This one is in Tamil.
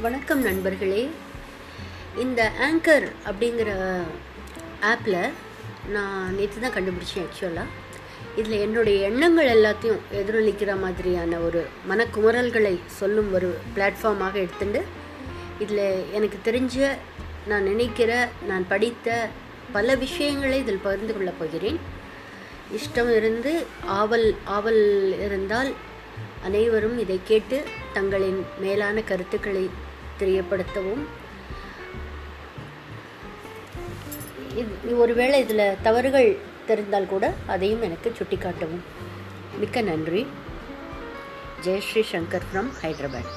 வணக்கம் நண்பர்களே. இந்த ஆங்கர் அப்படிங்கிற ஆப்பில் நான் நேற்று தான் கண்டுபிடிச்சேன் ஆக்சுவலாக இதில் என்னுடைய எண்ணங்கள் எல்லாத்தையும் எதிரொலிக்கிற மாதிரியான ஒரு மனக்குமரல்களை சொல்லும் ஒரு பிளாட்ஃபார்மாக எடுத்துட்டு இதில் எனக்கு தெரிஞ்ச நான் நினைக்கிற நான் படித்த பல விஷயங்களை இதில் பகிர்ந்து கொள்ளப் போகிறேன். இஷ்டம் இருந்து ஆவல் ஆவல் இருந்தால் அனைவரும் இதை கேட்டு தங்களின் மேலான கருத்துக்களை தெரியப்படுத்தவும் இது ஒருவேளை இதில் தவறுகள் தெரிந்தால் கூட அதையும் எனக்கு சுட்டிக்காட்டவும். மிக்க நன்றி. ஜெயஸ்ரீ சங்கர் ஃப்ரம் ஹைதராபாத்.